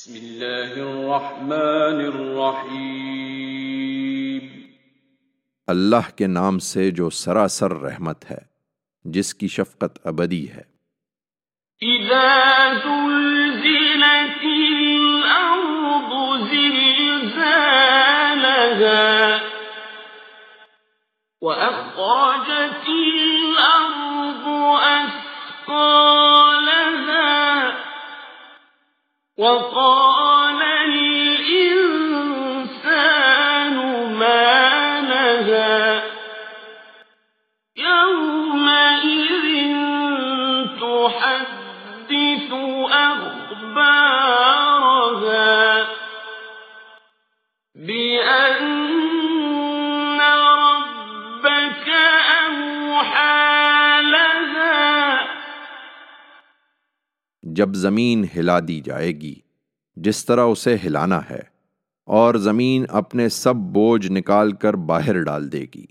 بسم اللہ الرحمن الرحیم۔ اللہ کے نام سے جو سراسر رحمت ہے جس کی شفقت ابدی ہے۔ اذا زلزلت الارض زلزالها واخرجت الارض اثقالها وقال الإنسان ما يومئذ تحدث أخبارها بأن ربك أوحى جب زمین ہلا دی جائے گی، جس طرح اسے ہلانا ہے، اور زمین اپنے سب بوجھ نکال کر باہر ڈال دے گی۔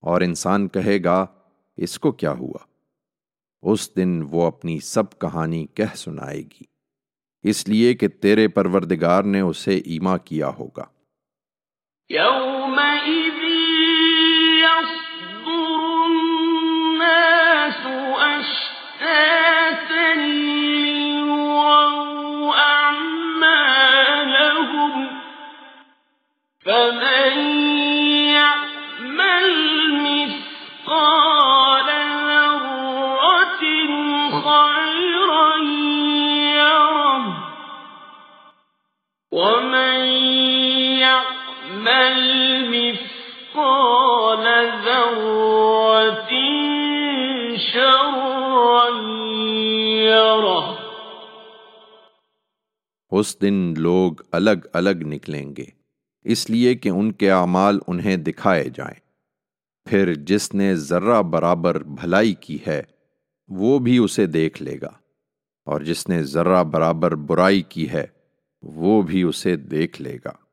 اور انسان کہے گا، اس کو کیا ہوا؟ اس دن وہ اپنی سب کہانی کہہ سنائے گی۔ اس لیے کہ تیرے پروردگار نے اسے ایما کیا ہوگا۔ خيرا يره. ومن يعمل مثقال ذرة شرا يره. اس دن لوگ الگ الگ نکلیں گے، اس لیے کہ ان کے اعمال انہیں دکھائے جائیں۔ پھر جس نے ذرہ برابر بھلائی کی ہے وہ بھی اسے دیکھ لے گا۔ اور جس نے ذرہ برابر برائی کی ہے، وہ بھی اسے دیکھ لے گا۔